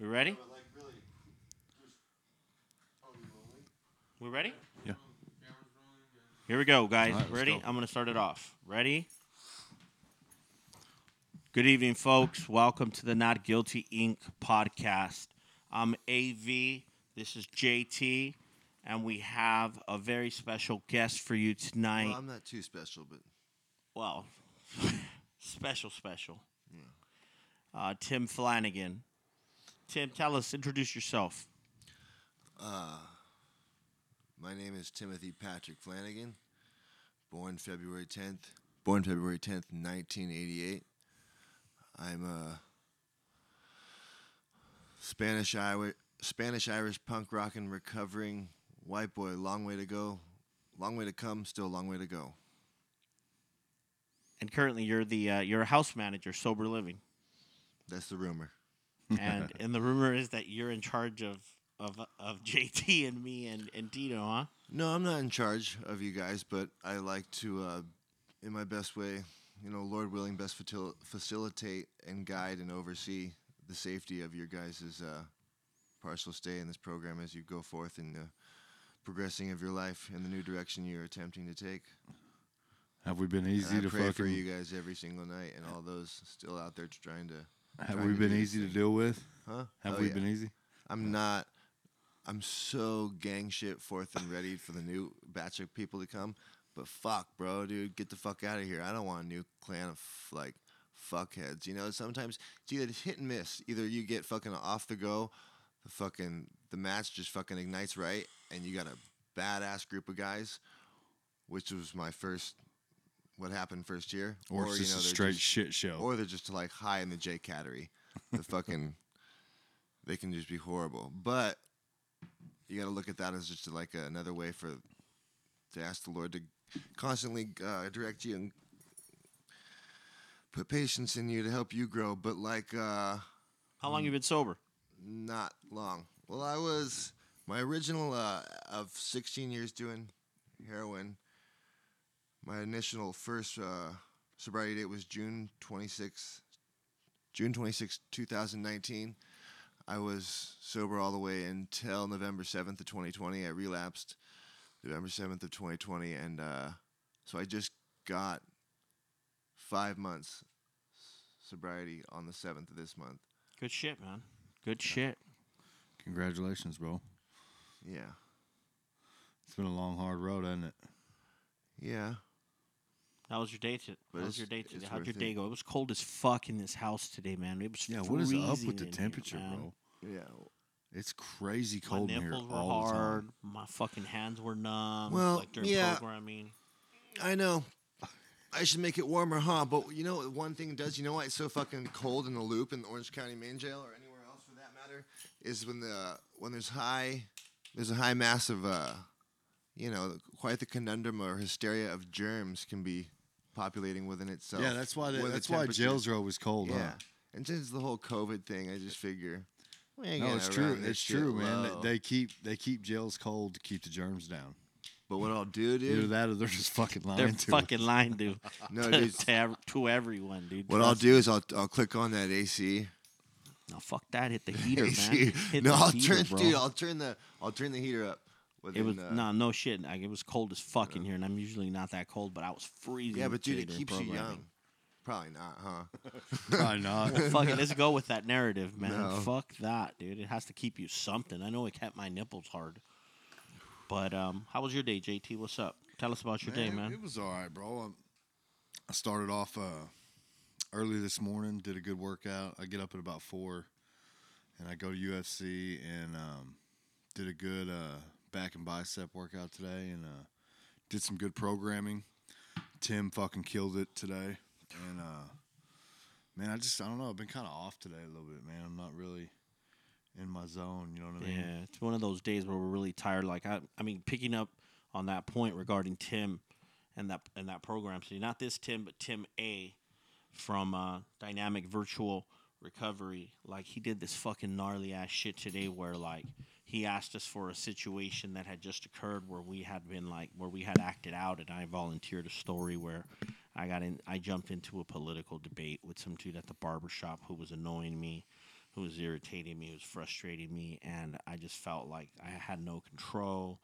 We ready? We ready? Yeah. Here we go, guys. Right, ready? go. I'm going to start it off. Ready? Good evening, folks. Welcome to the Not Guilty Inc. podcast. I'm AV. This is JT. And we have a very special guest for you tonight. Well, I'm not too special, but well, special, special. Uh, Tim Flannigan. Tim, tell us, introduce yourself. uh, my name is Timothy Patrick Flannigan. Born February 10th. Born February 10th, 1988. I'm a Spanish Irish Spanish Irish punk rock and recovering white boy. Long way to go. Long way to come. Still a long way to go. And currently, you're the uh, you're a house manager, sober living. That's the rumor. and and the rumor is that you're in charge of of of JT and me and and Tito, huh? No, I'm not in charge of you guys, but I like to, uh, in my best way, you know, Lord willing, best fatil- facilitate and guide and oversee the safety of your guys' uh, partial stay in this program as you go forth in the progressing of your life in the new direction you're attempting to take. Have we been And easy I to pray fucking? for you guys every single night and all those still out there trying to. Have trying we to been easy to deal with? Huh? Have Oh, we yeah. been easy? I'm not. I'm so gang shit forth and ready for the new batch of people to come. But fuck, bro, dude, get the fuck out of here. I don't want a new clan of like fuckheads. You know, sometimes it's either hit and miss. Either you get fucking off the go, the fucking the match just fucking ignites right, and you got a badass group of guys, which was my first. What happened first year, Or, it's you just know, a straight just- shit show? or they're just like high in the J category. The fucking they can just be horrible. But you got to look at that as just like another way for to ask the Lord to constantly uh, direct you and put patience in you to help you grow. But like uh, How long you been sober? not long. Well, I was my original uh, of 16 years doing heroin. My initial first uh, sobriety date was June 26, June 26, 2019. I was sober all the way until November 7th of 2020. I relapsed November 7th of 2020, and uh, so I just got five months sobriety on the 7th of this month. Good shit, man. Good shit. Congratulations, bro. Yeah, It's been a long, hard road, hasn't it? yeah. How was your day today? But How was your day today? How'd your day it. go? It was cold as fuck in this house today, man. It was Yeah. What is up with the in here, temperature, bro? Yeah. It's crazy My cold in here nipples were all the hard. time. My fucking hands were numb. Well, like during yeah. programming. I know. I should make it warmer, huh? But you know what one thing it does? You know why it's so fucking cold in the loop in the Orange County main jail or anywhere else for that matter? Is when the when there's high there's a high mass of uh you know, quite the conundrum or hysteria of germs can be populating within itself. yeah, that's why. They, where the that's why temperature- jails are always cold. Yeah. Huh? And since the whole COVID thing, I just figure we ain't No, it's true. It's true, man. low. They, they keep they keep jails cold to keep the germs down. but what I'll do, is. Either that or they're just fucking lying They're to us. fucking lying, dude. no, to, dude. to, to everyone, dude. What I'll Trust do is I'll I'll click on that AC. No, fuck that. Hit the heater, man. Hit no, the I'll heater, turn, bro. dude. I'll turn the I'll turn the heater up. It was uh, no, no shit. Like, it was cold as fuck in here, and I'm usually not that cold, but I was freezing. Yeah, but dude, it keeps you young. Probably not, huh? Probably not. Well, fuck it, let's go with that narrative, man. No. Fuck that, dude. It has to keep you something. I know it kept my nipples hard. But um, how was your day, JT? What's up? Tell us about your day, man. It was all right, bro. Um, I started off uh, early this morning. Did a good workout. I get up at about four, and I go to UFC and um, did a good uh, back and bicep workout today, and uh, did some good programming. Tim fucking killed it today, and uh, man, I just I don't know. I've been kind of off today a little bit, man. I'm not really in my zone. You know what I mean? Yeah, it's one of those days where we're really tired. Like I, I mean, picking up on that point regarding Tim and that and that program. So not this Tim, but Tim A from uh, Dynamic Virtual Recovery. Like he did this fucking gnarly ass shit today, where like he asked us for a situation that had just occurred where we had been like where we had acted out, and I volunteered a story where. I got in. I jumped into a political debate with some dude at the barber shop who was annoying me, who was irritating me, who was frustrating me, and I just felt like I had no control,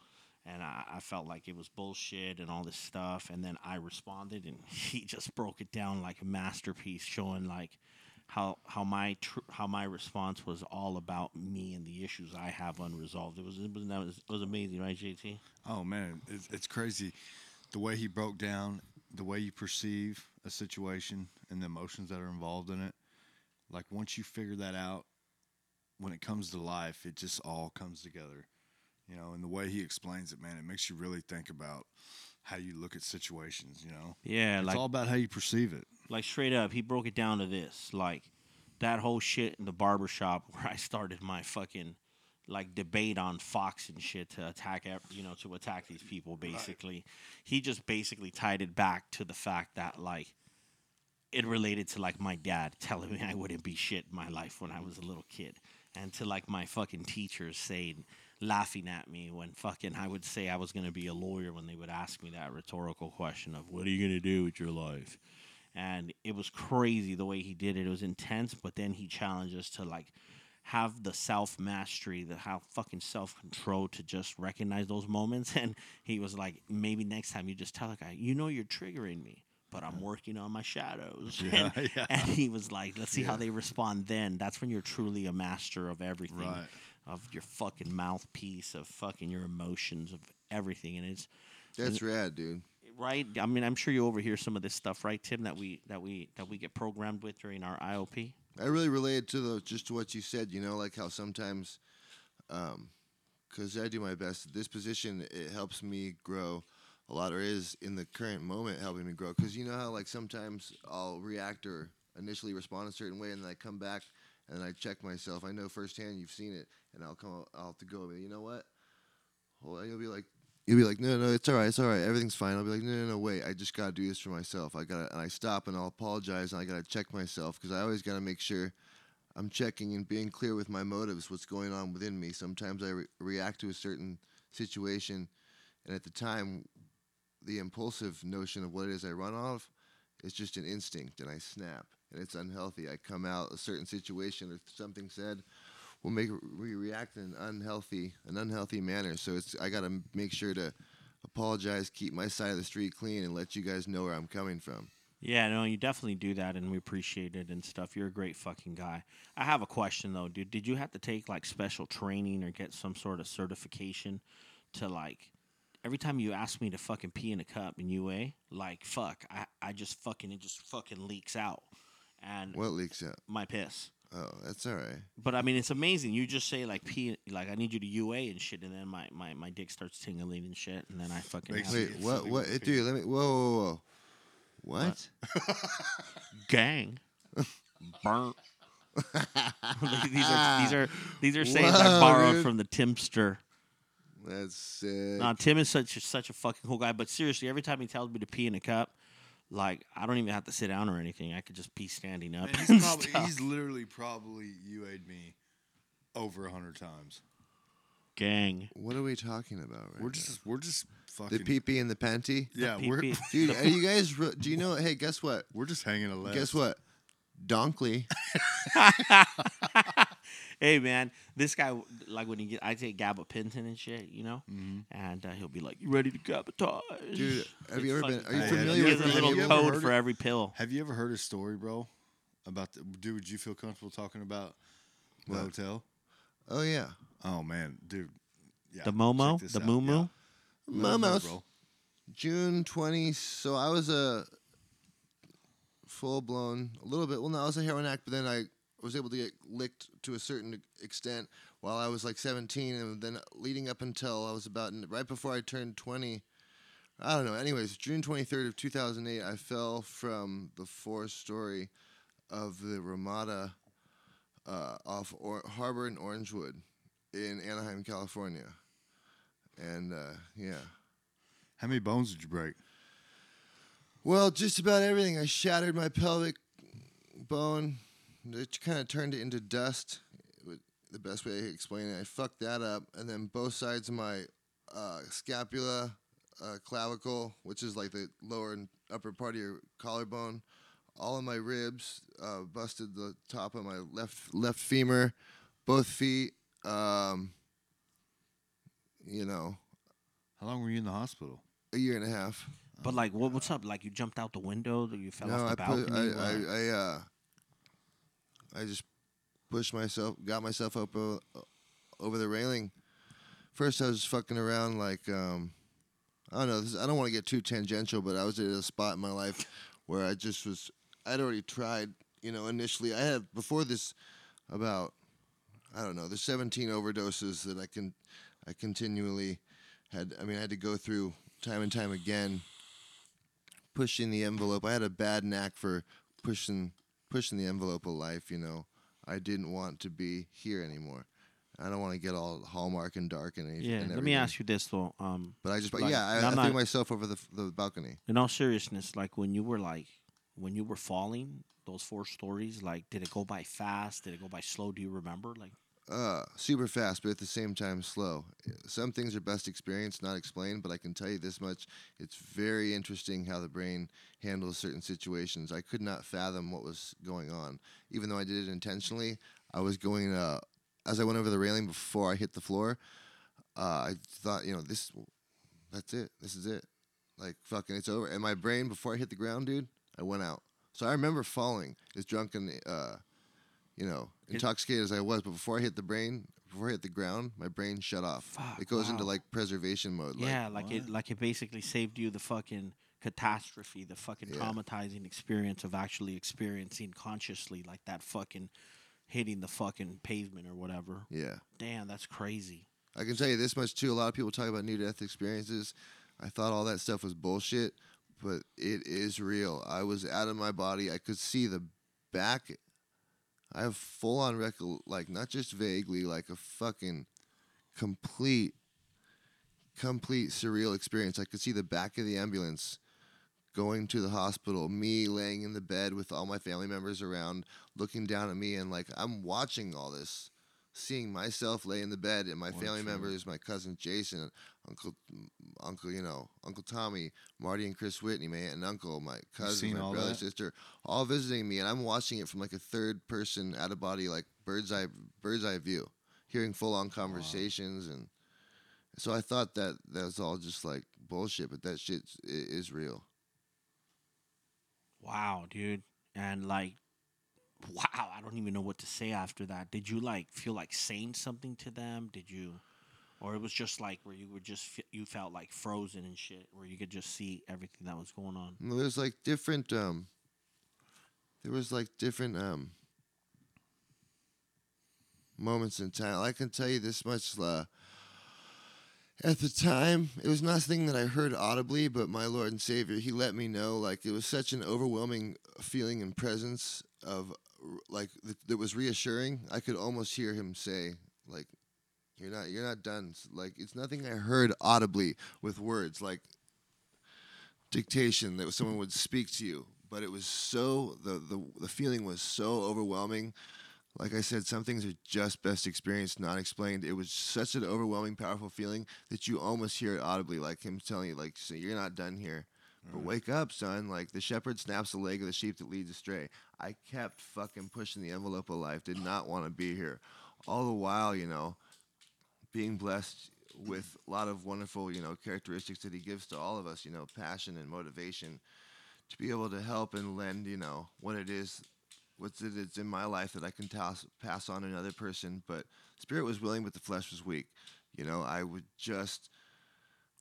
and I, I felt like it was bullshit and all this stuff. And then I responded, and he just broke it down like a masterpiece, showing like how how my tr- how my response was all about me and the issues I have unresolved. It was it was that was, it was amazing, right, JT? Oh man, it's, it's crazy the way he broke down the way you perceive a situation and the emotions that are involved in it. Like once you figure that out, when it comes to life, it just all comes together. You know, and the way he explains it, man, it makes you really think about how you look at situations. You know, Yeah, it's like all about how you perceive it. Like straight up, he broke it down to this, like that whole shit in the barber shop where I started my fucking like debate on Fox and shit to attack, you know, to attack these people. Basically, he just basically tied it back to the fact that like it related to like my dad telling me I wouldn't be shit in my life when I was a little kid, and to like my fucking teachers saying, laughing at me when fucking I would say I was gonna be a lawyer when they would ask me that rhetorical question of what are you gonna do with your life, and it was crazy the way he did it. It was intense, but then he challenged us to like have the self mastery, the how fucking self control to just recognize those moments. And he was like, maybe next time you just tell a guy, you know, you're triggering me, but I'm working on my shadows. Yeah, and, yeah. and he was like, let's see how they respond then. That's when you're truly a master of everything, Right. of your fucking mouthpiece, of fucking your emotions, of everything. And it's That's rad, dude. Right. I mean, I'm sure you overhear some of this stuff, right, Tim? That we that we that we get programmed with during our IOP. I really related to the just to what you said. You know, like how sometimes, um, because I do my best. This position it helps me grow a lot, or is in the current moment helping me grow. Because you know how like sometimes I'll react or initially respond a certain way, and then I come back and I check myself. I know firsthand you've seen it, and I'll come. I'll have to go. You know what? Well, you'll be like. You'll be like, no, no, it's all right, it's all right, everything's fine. I'll be like, no, no, no, wait, I just gotta do this for myself. I gotta, and I stop and I'll apologize and I gotta check myself because I always gotta make sure I'm checking and being clear with my motives, what's going on within me. Sometimes I re- react to a certain situation, and at the time, the impulsive notion of what it is I run off is just an instinct, and I snap, and it's unhealthy. I come out a certain situation or something said will make me react in an unhealthy, an unhealthy manner. So it's I gotta make sure to apologize, keep my side of the street clean, and let you guys know where I'm coming from. Yeah, no, you definitely do that, and we appreciate it and stuff. You're a great fucking guy. I have a question though, dude. Did you have to take like special training or get some sort of certification to like every time you ask me to fucking pee in a cup in UA, like fuck, I, I just fucking it just fucking leaks out, and What leaks out? my piss. Oh, that's all right. But I mean, it's amazing. You just say like pee, like I need you to UA and shit, and then my my, my dick starts tingling and shit, and then I fucking have Wait, what? What? Dude, let me. Whoa, whoa, whoa. What? gang burnt. these are these are these are sayings I Wow, borrowed dude. from the Timster. That's sick. Now Tim is such a, such a fucking cool guy, but seriously, every time he tells me to pee in a cup, like I don't even have to sit down or anything. I could just be standing up. Man, and he's, probably, stuff. he's literally probably UA'd me over a hundred times. gang. what are we talking about right We're now? just we're just the fucking pee pee and the panty. yeah pee we're. Dude, are you guys? re- Do you know? Hey, guess what? we're just hanging a left. Guess what? Donkley. Hey man, this guy like when he get I take gabapentin and shit, you know, Mhm. and uh, he'll be like, "You ready to gabatage?" Dude, have you ever been- are you crazy. familiar with a the- little have you ever code heard for it? every pill. Have you ever heard his story, bro? About the dude? Would you feel comfortable talking about the What? hotel? Oh yeah, Oh man, dude. Yeah, The Momo, the out, Moo Moo. yeah. No, no, Momos. June twenty. So I was a full blown, a little bit. Well, no, I was a heroin addict, but then I was able to get licked to a certain extent while I was like seventeen, and then leading up until I was about right before I turned twenty. I don't know. Anyways, June twenty third of two thousand eight, I fell from the fourth story of the Ramada uh, off or- Harbor in Orangewood in Anaheim, California, and uh, yeah. How many bones did you break? Well, just about everything. I shattered my pelvic bone. It kind of turned it into dust. The best way I can explain it, I fucked that up, and then both sides of my uh, scapula, uh, clavicle, which is like the lower and upper part of your collarbone. All of my ribs uh, busted the top of my left left femur, both feet. Um, you know, How long were you in the hospital? a year and a half. But like, what, what's up? Like, you jumped out the window? Or you fell off I the balcony? put, I? I, I, uh, I just pushed myself, got myself up o- over the railing. First, I was fucking around like, um, I don't know. This, I don't want to get too tangential, but I was at a spot in my life where I just was. I'd already tried. You know, initially, I had before this about, I don't know, there's 17 overdoses that I can, I continually had. I mean, I had to go through time and time again pushing the envelope. I had a bad knack for pushing pushing the envelope of life. You know, I didn't want to be here anymore. I don't want to get all hallmark and dark and anything. yeah, and let me ask you this though. Um, But I just, like, yeah, I, I threw not- myself over the the balcony. in all seriousness, like when you were like, when you were falling, those four stories, like, did it go by fast? Did it go by slow? Do you remember? Like, Uh, super fast, but at the same time slow. Some things are best experienced, not explained. But I can tell you this much: it's very interesting how the brain handles certain situations. I could not fathom what was going on, even though I did it intentionally. I was going uh, as I went over the railing before I hit the floor. Uh, I thought, you know, this, that's it. This is it. Like fucking, it's over. And my brain, before I hit the ground, dude, I went out. So I remember falling as drunk and, uh, you know, intoxicated as I was. But before I hit the brain, before I hit the ground, my brain shut off. Fuck, it goes into like preservation mode. like, yeah, like it, like it basically saved you the fucking catastrophe, the fucking Yeah. traumatizing experience of actually experiencing consciously, like that fucking hitting the fucking pavement or whatever. yeah. Damn, that's crazy. I can tell you this much too. A lot of people talk about near death experiences. I thought all that stuff was bullshit, but it is real. I was out of my body. I could see the back. I have full on recol like not just vaguely, like a fucking complete, complete surreal experience. I could see the back of the ambulance going to the hospital, me laying in the bed with all my family members around, looking down at me, and like I'm watching all this seeing myself lay in the bed and my family members, my cousin Jason, Uncle, Uncle, you know, Uncle Tommy, Marty and Chris Whitney, my aunt and uncle, my cousin, my brother, that? sister, all visiting me, and I'm watching it from like a third person out of body, like bird's eye, bird's eye view, hearing full on conversations, and so I thought that that was all just like bullshit, but that shit is real. Wow, dude. And like, wow, I don't even know what to say after that. Did you like feel like saying something to them? Did you, or it was just like where you were just you felt like frozen and shit, where you could just see everything that was going on? Well, There's like different um there was like different um moments in time. I can tell you this much uh, at the time, it was nothing that I heard audibly, but my Lord and Savior, He let me know. Like it was such an overwhelming feeling and presence of, like th- that was reassuring. I could almost hear Him say, like, "You're not, you're not done." Like it's nothing I heard audibly with words. Like dictation that someone would speak to you but it was so the, the the feeling was so overwhelming like i said some things are just best experienced not explained it was such an overwhelming powerful feeling that you almost hear it audibly like him telling you like so you're not done here but mm-hmm. wake up son. Like the shepherd snaps the leg of the sheep that leads astray. I kept fucking pushing the envelope of life. Did not want to be here. All the while you know being blessed with a lot of wonderful, you know, characteristics that he gives to all of us, you know, passion and motivation to be able to help and lend, you know, what it is, what's it is in my life that I can toss, pass on to another person. But spirit was willing, but the flesh was weak. You know, I would just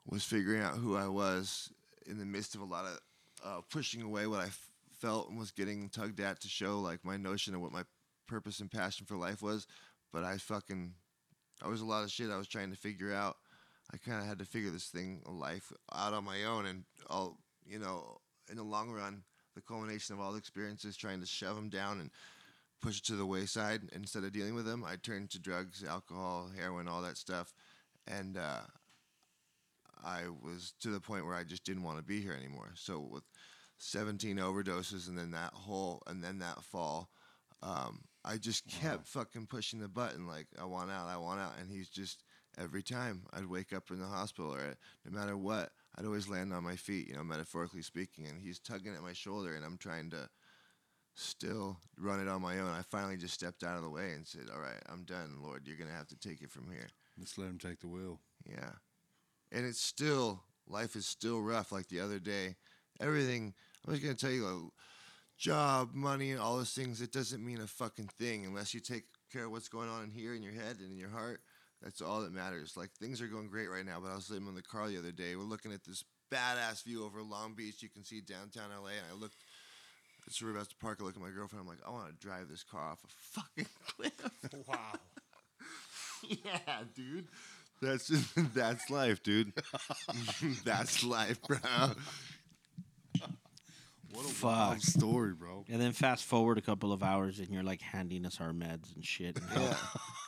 was figuring out who I was in the midst of a lot of uh, pushing away what I f- felt and was getting tugged at to show like my notion of what my purpose and passion for life was. But I fucking I was a lot of shit I was trying to figure out. I kind of had to figure this thing life out on my own, and all you know, in the long run, the culmination of all the experiences, trying to shove them down and push it to the wayside instead of dealing with them, I turned to drugs, alcohol, heroin, all that stuff, and uh, I was to the point where I just didn't want to be here anymore. So with 17 overdoses, and then that whole, and then that fall. Um, I just kept fucking pushing the button like I want out, I want out, and he's just every time I'd wake up in the hospital or no matter what, I'd always land on my feet, you know, metaphorically speaking, and he's tugging at my shoulder, and I'm trying to still run it on my own. I finally just stepped out of the way and said, "All right, I'm done, Lord. You're gonna have to take it from here." Let's let him take the wheel. Yeah. And it's still, life is still rough. Like the other day, everything, I was going to tell you, like, job, money, and all those things, it doesn't mean a fucking thing unless you take care of what's going on in here in your head and in your heart. That's all that matters. Like things are going great right now, but I was sitting in the car the other day. We're looking at this badass view over Long Beach. You can see downtown LA, and I looked. As we're about to park, I look at my girlfriend. I'm like, I want to drive this car off a fucking cliff. Wow. yeah, dude. That's just, that's life, dude. that's life, bro. What a Fuck. wild story, bro. And then fast forward a couple of hours, and you're like handing us our meds and shit, and help-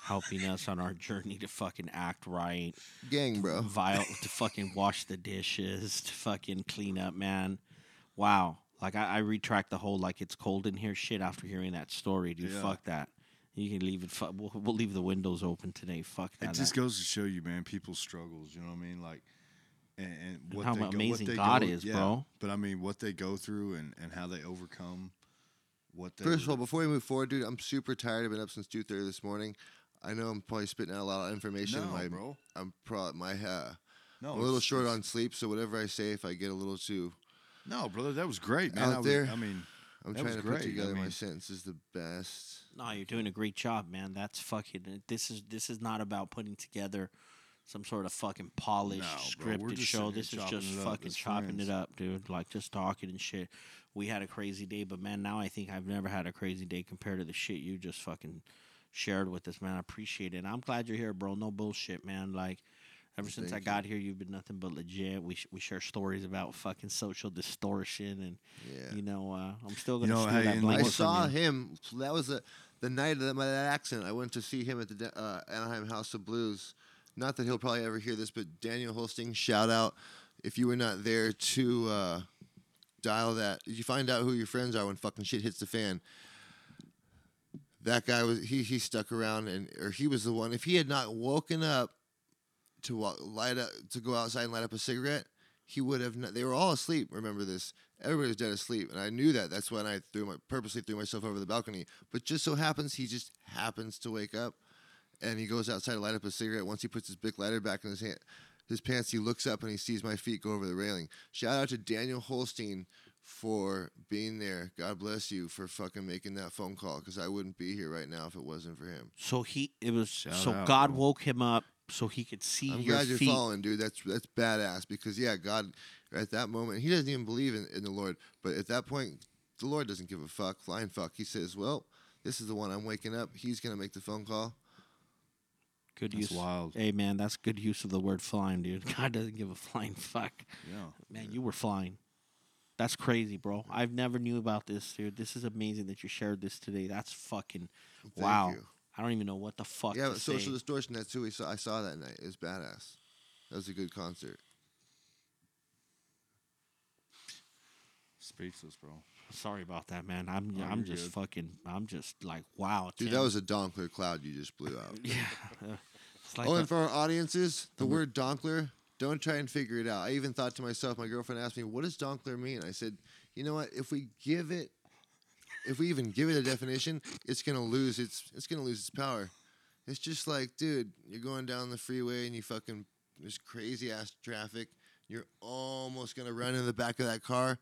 helping us on our journey to fucking act right, Gang, bro. vile to fucking wash the dishes, to fucking clean up, man. Wow. Like I, I retract the whole like it's cold in here shit after hearing that story, dude. Yeah. Fuck that. You can leave it. Fu- we'll, we'll leave the windows open today. Fuck that. It just That- goes to show you, man, people's struggles. You know what I mean? Like, and, and what how they go, what amazing they God go- is, yeah, bro. But I mean, what they go through and, and how they overcome. What they First of all, before we move forward, dude, I'm super tired. I've been up since two thirty this morning. I know I'm probably spitting out a lot of information. no, my, bro, I'm probably my uh, no, I'm a little short on sleep, so whatever I say, if I get a little too, No, brother, that was great, man. Out I was- there. I mean, I'm That trying was to great. put I together my mean- sentences the best. No, you're doing a great job, man. That's fucking. This is this is not about putting together some sort of fucking polished, No, bro, scripted show. This is just fucking chopping friends. it up, dude. Like just talking and shit. We had a crazy day, but man, now I think I've never had a crazy day compared to the shit you just fucking shared with us, man. I appreciate it. And I'm glad you're here, bro. No bullshit, man. Like. Ever since I Thank you. got here, you've been nothing but legit. We sh- we share stories about fucking social distortion, and Yeah. you know, uh, I'm still gonna know, steal hey, that and I Listen, from saw you. him. That was the the night of that, my, that accident. I went to see him at the Da- uh, Anaheim House of Blues. Not that he'll probably ever hear this, but Daniel Holstein, shout out. If you were not there to uh, dial that, you find out who your friends are when fucking shit hits the fan? That guy was he he stuck around and or he was the one. If he had not woken up to wa- light up to go outside and light up a cigarette, he would have. Not, they were all asleep. Remember this? Everybody was dead asleep, and I knew that. That's when I threw my purposely threw myself over the balcony. But just so happens he just happens to wake up, and he goes outside to light up a cigarette. Once he puts his big lighter back in his hand, his pants, he looks up and he sees my feet go over the railing. Shout out to Daniel Holstein for being there. God bless you for fucking making that phone call because I wouldn't be here right now if it wasn't for him. So he it was Shout so out, God bro. woke him up so he could see I'm your glad you're feet. following, dude. That's that's badass because yeah, God at that moment he doesn't even believe in, in the Lord, but at that point the Lord doesn't give a fuck, flying fuck. He says, "Well, this is the one I'm waking up. He's gonna make the phone call." Good That's use. wild. Hey man, that's good use of the word flying, dude. God doesn't give a flying fuck. Yeah. Man, you were flying. That's crazy, bro. I've never knew about this, dude. This is amazing that you shared this today. That's fucking Thank wow. you. I don't even know what the fuck Yeah, to but social say. distortion. That's who we saw. I saw that night. It was badass. That was a good concert. Speechless, bro. Sorry about that, man. I'm Oh, I'm just good. fucking I'm just like wow. Dude, Tim. that was a Donkler cloud you just blew out. yeah. uh, like oh, a- and for our audiences, the word Donkler, don't try and figure it out. I even thought to myself, my girlfriend asked me, what does Donkler mean? I said, you know what? If we give it, if we even give it a definition, it's gonna lose its, it's gonna lose its power. It's just like, dude, you're going down the freeway and you fucking, there's crazy ass traffic. You're almost gonna run in the back of that car,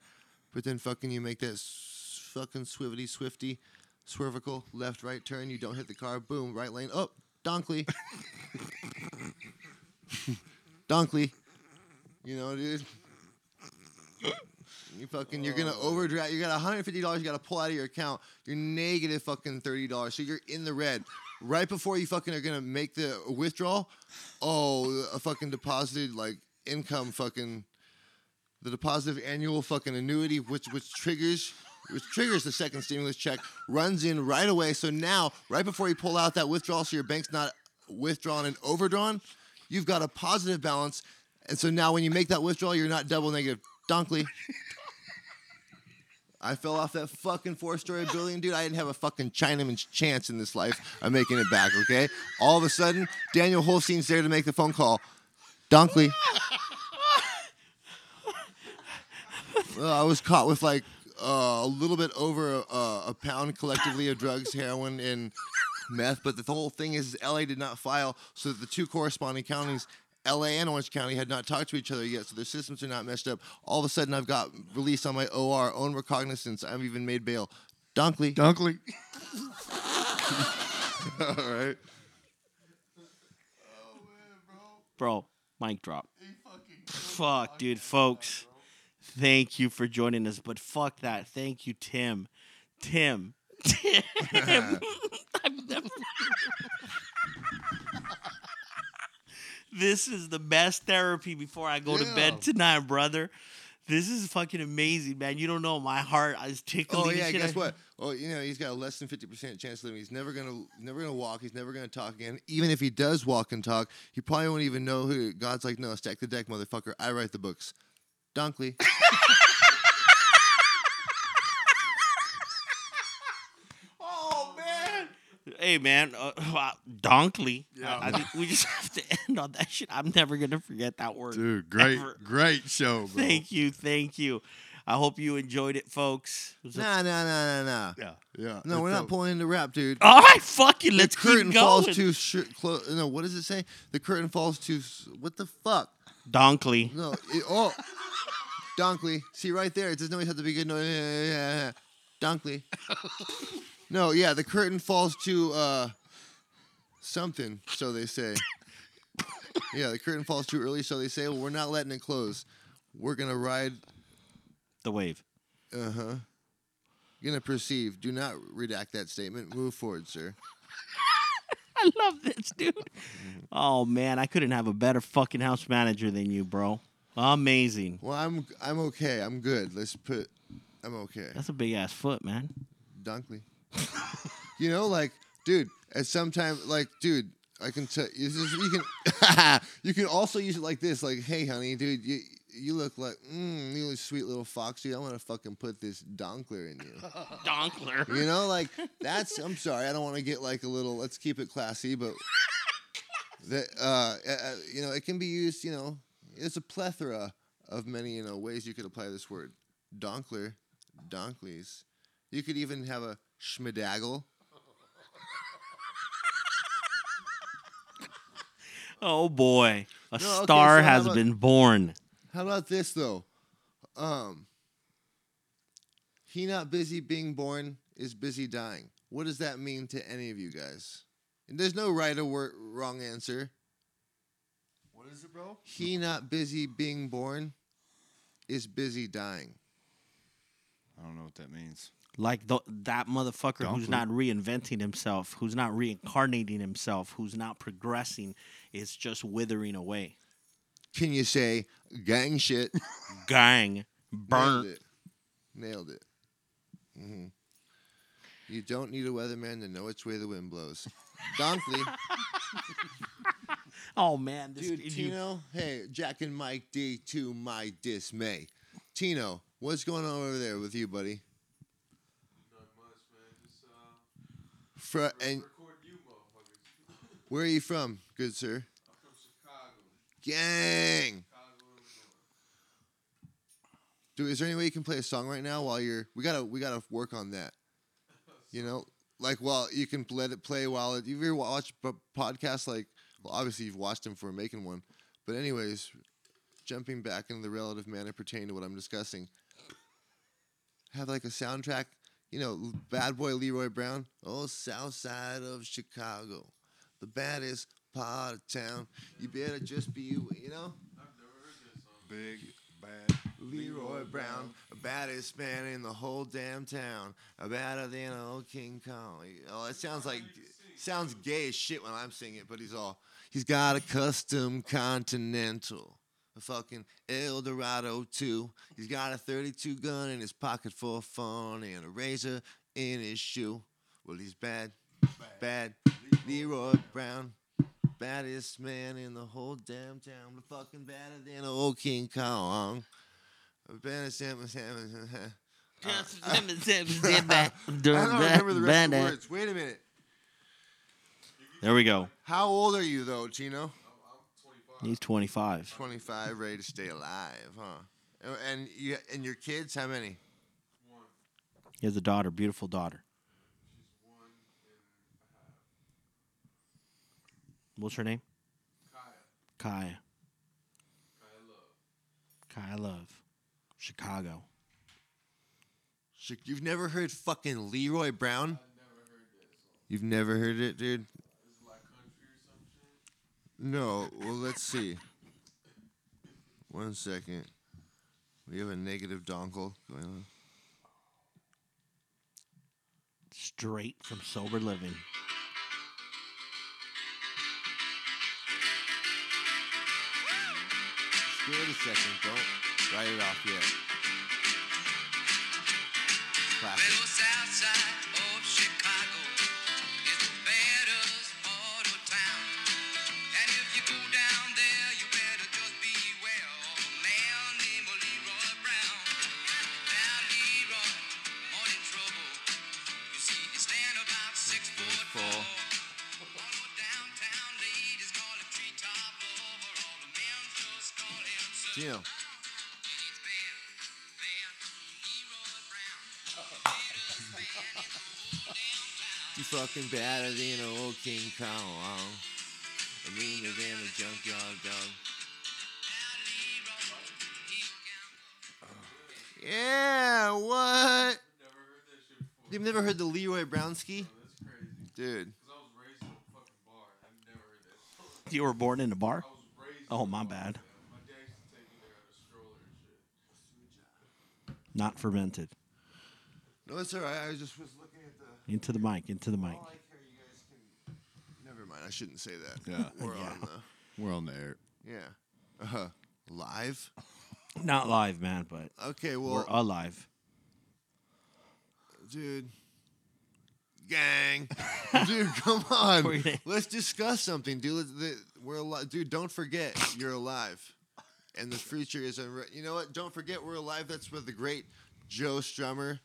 but then fucking you make that s- fucking swivity swifty, swervical left right turn. You don't hit the car. Boom, right lane. Oh, Donkley. Donkley. You know, dude. You fucking, you're gonna oh. overdraft. You got 150 dollars. You got to pull out of your account. You're negative fucking 30 dollars. So you're in the red. Right before you fucking are gonna make the withdrawal, oh, a fucking deposited like income fucking, the deposited annual fucking annuity, which which triggers. Which triggers the second stimulus check, runs in right away. So now, right before you pull out that withdrawal, so your bank's not withdrawn and overdrawn, you've got a positive balance. And so now when you make that withdrawal, you're not double negative. Donkley. I fell off that fucking four story building, dude. I didn't have a fucking Chinaman's chance in this life of making it back, okay? All of a sudden, Daniel Holstein's there to make the phone call. Donkley. Uh, I was caught with like uh, a little bit over a, a pound collectively of drugs, heroin, and meth. But the whole thing is, LA did not file, so that the two corresponding counties, LA and Orange County, had not talked to each other yet, so their systems are not meshed up. All of a sudden, I've got released on my OR, own recognizance. I've even made bail. Dunkley. Dunkley. All right. Bro, mic drop. Fuck, dude, folks. Thank you for joining us, but fuck that. Thank you, Tim. Tim. Tim. I've never. This is the best therapy before I go to bed tonight, brother. This is fucking amazing, man. You don't know my heart is tickling. Oh yeah, guess what? Oh, you know he's got a less than fifty percent chance of living. He's never gonna, never gonna walk. He's never gonna talk again. Even if he does walk and talk, he probably won't even know who. God's like, no, stack the deck, motherfucker. I write the books. Dunkley. Oh man! Hey man, uh, wow, Donkley. Yeah. I, I think we just have to end on that shit. I'm never gonna forget that word. Dude, great, Ever. great show, bro. Thank you, thank you. I hope you enjoyed it, folks. It was a- Nah, nah, nah, nah, nah. Yeah, yeah. No, we're not a- pulling into rap, dude. All right, fucking The let's curtain keep falls going. too sh- close. No, what does it say? The curtain falls too. s- What the fuck? Donkley. No. It, oh, Dunkley. See right there. It doesn't always have to be good. No, yeah, No, yeah. The curtain falls to uh, something. So they say. Yeah, the curtain falls too early. So they say. Well, we're not letting it close. We're gonna ride. The wave. Uh huh. Gonna perceive. Do not redact that statement. Move forward, sir. I love this, dude. Oh man, I couldn't have a better fucking house manager than you, bro. Amazing. Well, I'm I'm okay. I'm good. Let's put. I'm okay. That's a big ass foot, man. Dunkley. you know, like, dude, at some time, like, dude, I can tell you, this is- you can, you can also use it like this, like, hey, honey, dude, you, you look like, mm, you look sweet little fox, dude. I want to fucking put this donkler in you. Donkler. You know, like, that's, I'm sorry, I don't want to get like a little, let's keep it classy, but that, uh, uh, uh, you know, it can be used, you know, it's a plethora of many, you know, ways you could apply this word. Donkler, donkleys. You could even have a schmedaggle. Oh boy, a No, okay, star so how has about- been born. How about this though? Um, he not busy being born is busy dying. What does that mean to any of you guys? And there's no right or wor- wrong answer. What is it, bro? He not busy being born is busy dying. I don't know what that means. Like the, that motherfucker who's Donkey. not reinventing himself, who's not reincarnating himself, who's not progressing, is just withering away. Can you say gang shit? Gang, Nailed it. Nailed it. hmm You don't need a weatherman to know which way the wind blows. Donkley. Oh man, this Dude, you- Tino, hey, Jack and Mike D to my dismay. Tino, what's going on over there with you, buddy? Not much, man. Just and record you motherfuckers. where are you from, good sir? I'm from Chicago. Gang. Dude, is there any way you can play a song right now while you're? We gotta, we gotta work on that. You know, like while you can let it play while it. You ever watched p- podcasts like? Well, obviously you've watched them for making one, but anyways, jumping back into the relative manner pertaining to what I'm discussing. Have like a soundtrack, you know, Bad Boy Leroy Brown. Oh, South Side of Chicago, the baddest part of town. You better just be you, you know. I've never heard that song. Big, bad. Leroy Brown, the baddest man in the whole damn town, a badder than old King Kong. Oh, it sounds like sounds gay as shit when I'm singing it, but he's all he's got a custom Continental, a fucking Eldorado too. He's got a 32 gun in his pocket for fun and a razor in his shoe. Well, he's bad, bad. Leroy Brown. Baddest man in the whole damn town, the fucking badder than old King Kong. Baddest man- I don't remember the rest of the words. Wait a minute. There we go. How old are you though, Tino? He's 25. 25, ready to stay alive, huh? Uh, And you and your kids, how many? One. He has a daughter, beautiful daughter. She's one and a half. What's her name? Kaya. Kaya. Kaya Love. Kaya Love. Chicago. You've never heard fucking Leroy Brown? I never heard that. You've never heard it, dude? Is it like country or some shit? No. Well, let's see. One second. We have a negative dongle going on. Straight from sober living. Just give it a second. Don't write it off yet. Classic. Town. You fucking better than an old King Kong. I meaner than a junkyard dog. Yeah, what? Never heard that shit before. You've never heard the Leroy Brownski? That's crazy. Dude. Cause I was raised in a fucking bar. I've never heard that. You were born in a bar? I was raised. Oh, in a my bar, bad. man. My dad used to take me there on a stroller and shit. Not fermented. No, it's alright. I just was looking at the. Into the mic, into the mic. I like how you guys can. Never mind. I shouldn't say that. Yeah. We're Yeah. on the. We're on the air. Yeah. Uh, huh. live? Not live, man, but Okay, well. we're alive. dude. Gang, dude, come on. Let's discuss something, dude. We're alive, dude. Don't forget, you're alive, and the future is unre- You know what? Don't forget, we're alive. That's with the great Joe Strummer,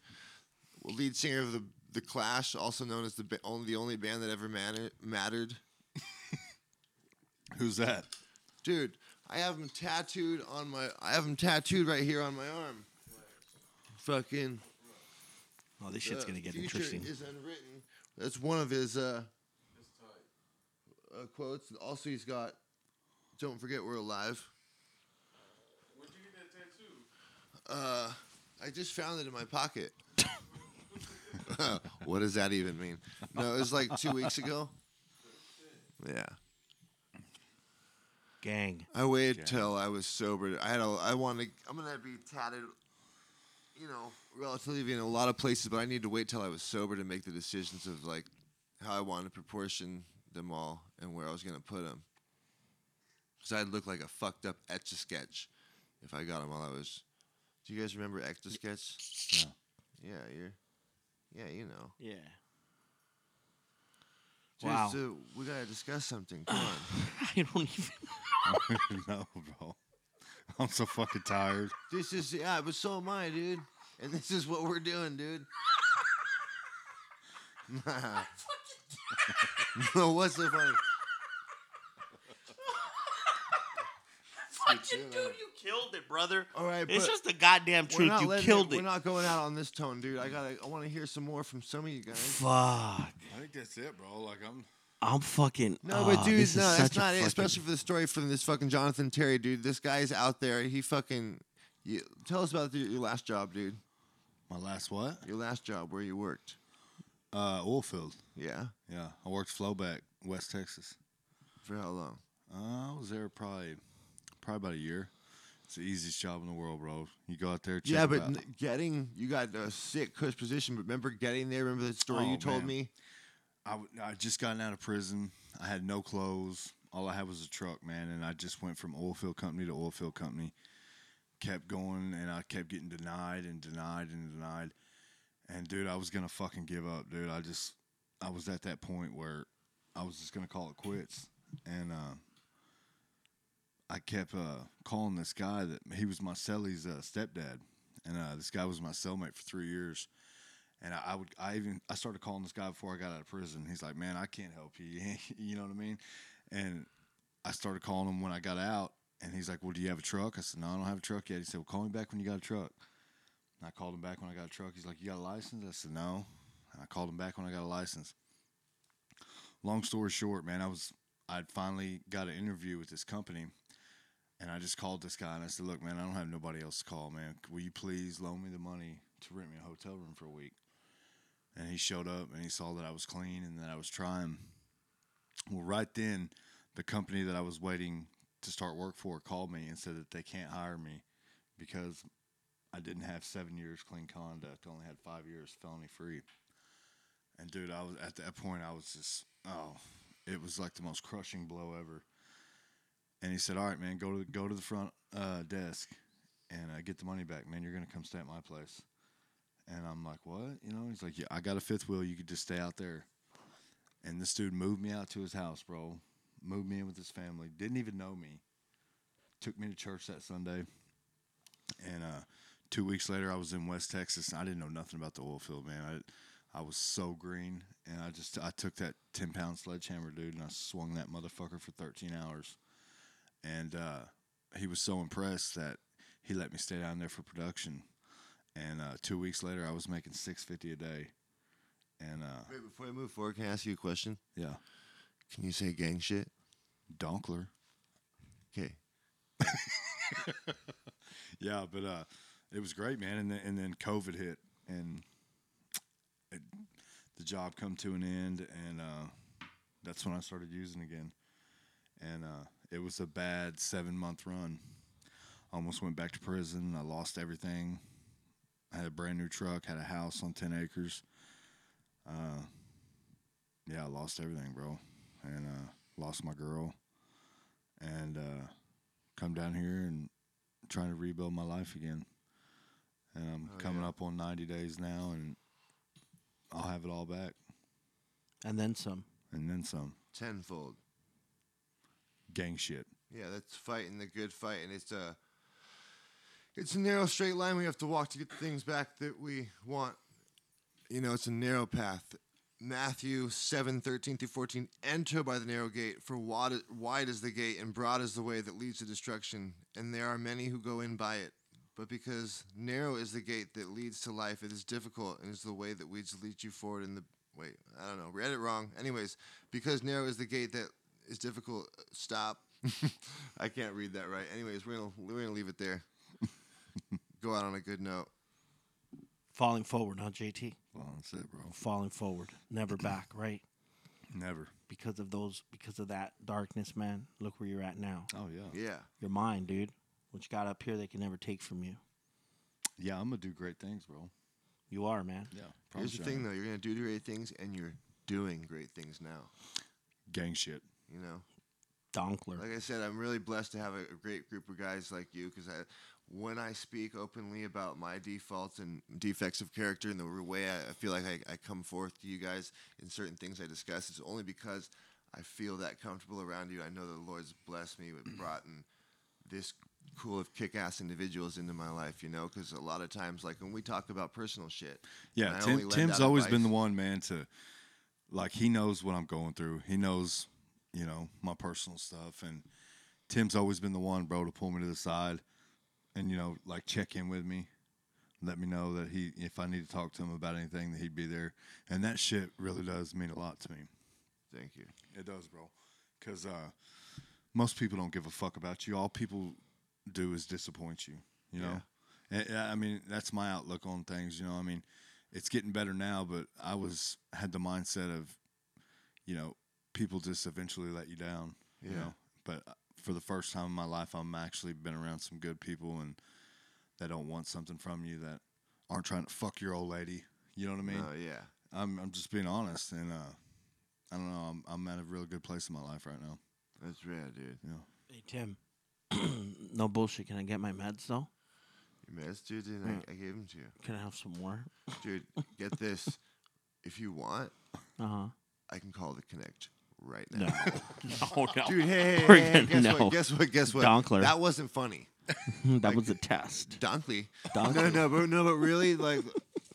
lead singer of the the Clash, also known as the ba- only the only band that ever matter- mattered. Who's that? Dude, I have him tattooed on my. I have him tattooed right here on my arm. Fucking. Oh, this shit's the gonna get future interesting. Is unwritten. That's one of his uh, uh, quotes. Also, he's got "Don't forget we're alive." Where'd you get that tattoo? Uh, I just found it in my pocket. what does that even mean? No, it was like two weeks ago. Yeah, Gang. I waited till I was sober. I had a. I want to. I'm gonna be tatted. You know, relatively in a lot of places, but I need to wait till I was sober to make the decisions of like how I wanted to proportion them all and where I was gonna put them. Because I'd look like a fucked up etch a sketch if I got them while I was. Do you guys remember etch a sketch? Yeah. Yeah, you're. Yeah, you know. Yeah. Dude, Wow. so we gotta discuss something. Come on. I don't even. no, bro. I'm so fucking tired. this is yeah, but so am I, dude. And this is what we're doing, dude. no, what's so funny? Fucking dude, you killed it, brother. All right, It's just the goddamn truth. You killed it, it. We're not going out on this tone, dude. I gotta. I want to hear some more from some of you guys. Fuck. I think that's it, bro. Like I'm. I'm fucking. No, oh, but dude, this is no, that's not it. Especially for the story from this fucking Jonathan Terry, dude. This guy's out there. He fucking. You, tell us about the, your last job, dude. My last what? Your last job where you worked. Uh, oil field. Yeah. Yeah, I worked flowback, West Texas. For how long? Uh, I was there probably, probably about a year. It's the easiest job in the world, bro. You go out there. Check yeah, it but n- getting you got a sick cush position. But remember getting there? Remember the story Oh, you told man. me? I, w- I just gotten out of prison. I had no clothes. All I had was a truck, man, and I just went from oil field company to oil field company. Kept going, and I kept getting denied and denied and denied. And dude, I was gonna fucking give up, dude. I just, I was at that point where I was just gonna call it quits, and uh, I kept uh, calling this guy that he was my cellie's uh, stepdad, and uh, this guy was my cellmate for three years. And I, I would, I even, I started calling this guy before I got out of prison. He's like, "Man, I can't help you." you know what I mean? And I started calling him when I got out, And he's like, "Well, do you have a truck?" I said, "No, I don't have a truck yet." He said, "Well, call me back when you got a truck." And I called him back when I got a truck. He's like, "You got a license?" I said, "No." And I called him back when I got a license. Long story short, man, I was I'd finally got an interview with this company, and I just called this guy and I said, "Look, man, I don't have nobody else to call, man. Will you please loan me the money to rent me a hotel room for a week?" And he showed up and he saw that I was clean and that I was trying. Well, right then, the company that I was waiting to start work for called me and said that they can't hire me because I didn't have seven years clean conduct. Only had five years felony free. And dude, I was at that point. I was just oh, it was like the most crushing blow ever. And he said, "All right, man, go to the, go to the front uh, desk and uh, get the money back, man. You're gonna come stay at my place." And I'm like, "What?" You know? He's like, "Yeah, I got a fifth wheel. You could just stay out there." And this dude moved me out to his house, bro. Moved me in with his family. Didn't even know me. Took me to church that Sunday. And uh, two weeks later, I was in West Texas. I didn't know nothing about the oil field, man. I, I was so green, and I just I took that ten pound sledgehammer, dude, and I swung that motherfucker for thirteen hours. And uh, he was so impressed that he let me stay down there for production. And uh, two weeks later, I was making six fifty a day. And uh, Wait, before I move forward, can I ask you a question? yeah, Can you say gang shit? Donkler. Okay. Yeah, but uh, it was great, man. And then and then COVID hit, and it, the job come to an end, and uh, that's when I started using again. And uh, it was a bad seven month run. Almost went back to prison. I lost everything. I had a brand new truck, had a house on ten acres. Uh, yeah, I lost everything, bro, and uh, lost my girl, and uh, come down here and trying to rebuild my life again. And I'm Oh, coming yeah. up on 90 days now, and I'll have it all back, And then some. and then some. Tenfold. Gang shit. Yeah, that's fighting the good fight, and it's a it's a narrow straight line we have to walk to get the things back that we want. You know, it's a narrow path. Matthew 7, 13 through 14, enter by the narrow gate, for wide, is the gate and broad is the way that leads to destruction, and there are many who go in by it. But because narrow is the gate that leads to life, it is difficult and is the way that leads leads you forward in the wait, I don't know, read it wrong. Anyways, because narrow is the gate that is difficult, stop. I can't read that right. Anyways, we're gonna we're gonna leave it there. Go out on a good note. Falling forward, huh, JT? Well, that's it, bro. Falling forward, never back, right? Never. Because of those, because of that darkness, man. Look where you're at now. Oh yeah. Yeah. Your mind, dude. What you got up here, they can never take from you. Yeah, I'm gonna do great things, bro. You are, man. Yeah. Here's the thing, though. You're gonna do great things, and you're doing great things now. Gang shit. You know. Donkler. Like I said, I'm really blessed to have a, great group of guys like you because I, when I speak openly about my defaults and defects of character and the way I, feel like I, I come forth to you guys in certain things I discuss, it's only because I feel that comfortable around you. I know the Lord's blessed me with mm-hmm. brought in this cool of kick-ass individuals into my life, you know, because a lot of times, like when we talk about personal shit, Yeah, and I only Tim, Tim's always been the one man to, like, he knows what I'm going through. He knows, you know, my personal stuff, and Tim's always been the one, bro, to pull me to the side, and you know, like check in with me, let me know that he, if I need to talk to him about anything, that he'd be there, and that shit really does mean a lot to me. Thank you. It does, bro, because uh, most people don't give a fuck about you. All people do is disappoint you. You know, And, uh, I mean, that's my outlook on things. You know, I mean, it's getting better now, but I was had the mindset of, you know, people just eventually let you down. You Yeah. know, but uh, for the first time in my life, I'm actually been around some good people and that don't want something from you that aren't trying to fuck your old lady. You know what I mean? Oh yeah. I'm I'm just being honest, and uh, I don't know. I'm I'm at a real good place in my life right now. That's rad, dude. You know, Hey, Tim. no bullshit. Can I get my meds, though? Your meds, dude, dude I, I gave them to you. Can I have some more? Dude, get this. If you want, Uh huh. I can call the connect right now. No. Oh, no, no. Dude, hey, hey, We're hey, hey, gonna- guess no. what? Guess what? Guess what? Donkler. That wasn't funny. that was a test. Donkley. Donkler. No, no, but no, but really, like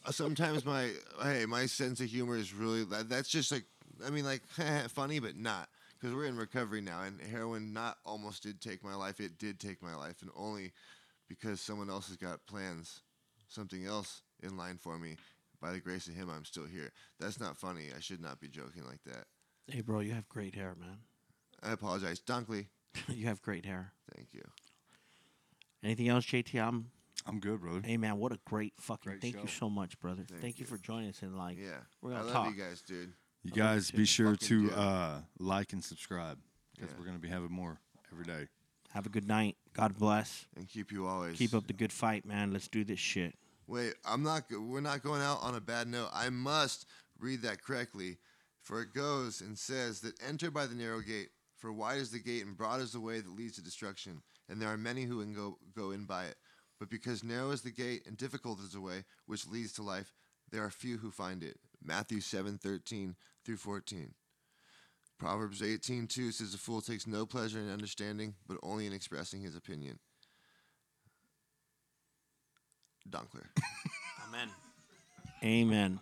uh, sometimes my hey, my sense of humor is really that, that's just like I mean, like funny, but not. because we're in recovery now, and heroin not almost did take my life. It did take my life, and only because someone else has got plans, something else in line for me. By the grace of Him, I'm still here. That's not funny. I should not be joking like that. Hey, bro, you have great hair, man. I apologize, Dunkley. you have great hair. Thank you. Anything else, JT? I'm. I'm good, brother. Hey, man, what a great fucking. Great thank you so much, brother. Thank, Thank you you. for joining us and like. Yeah, We're gonna love talk. you guys, dude. You I guys you be sure to uh, like and subscribe because Yeah. we're going to be having more every day. Have a good night. God bless. And keep you always. Keep up the good fight, man. Let's do this shit. Wait, I'm not. We're not going out on a bad note. I must read that correctly, for it goes and says that enter by the narrow gate, for wide is the gate and broad is the way that leads to destruction, and there are many who can go go in by it. But because narrow is the gate and difficult is the way which leads to life, there are few who find it. Matthew seven thirteen through fourteen. Proverbs eighteen two says the fool takes no pleasure in understanding, but only in expressing his opinion. Dunkler. Amen. Amen.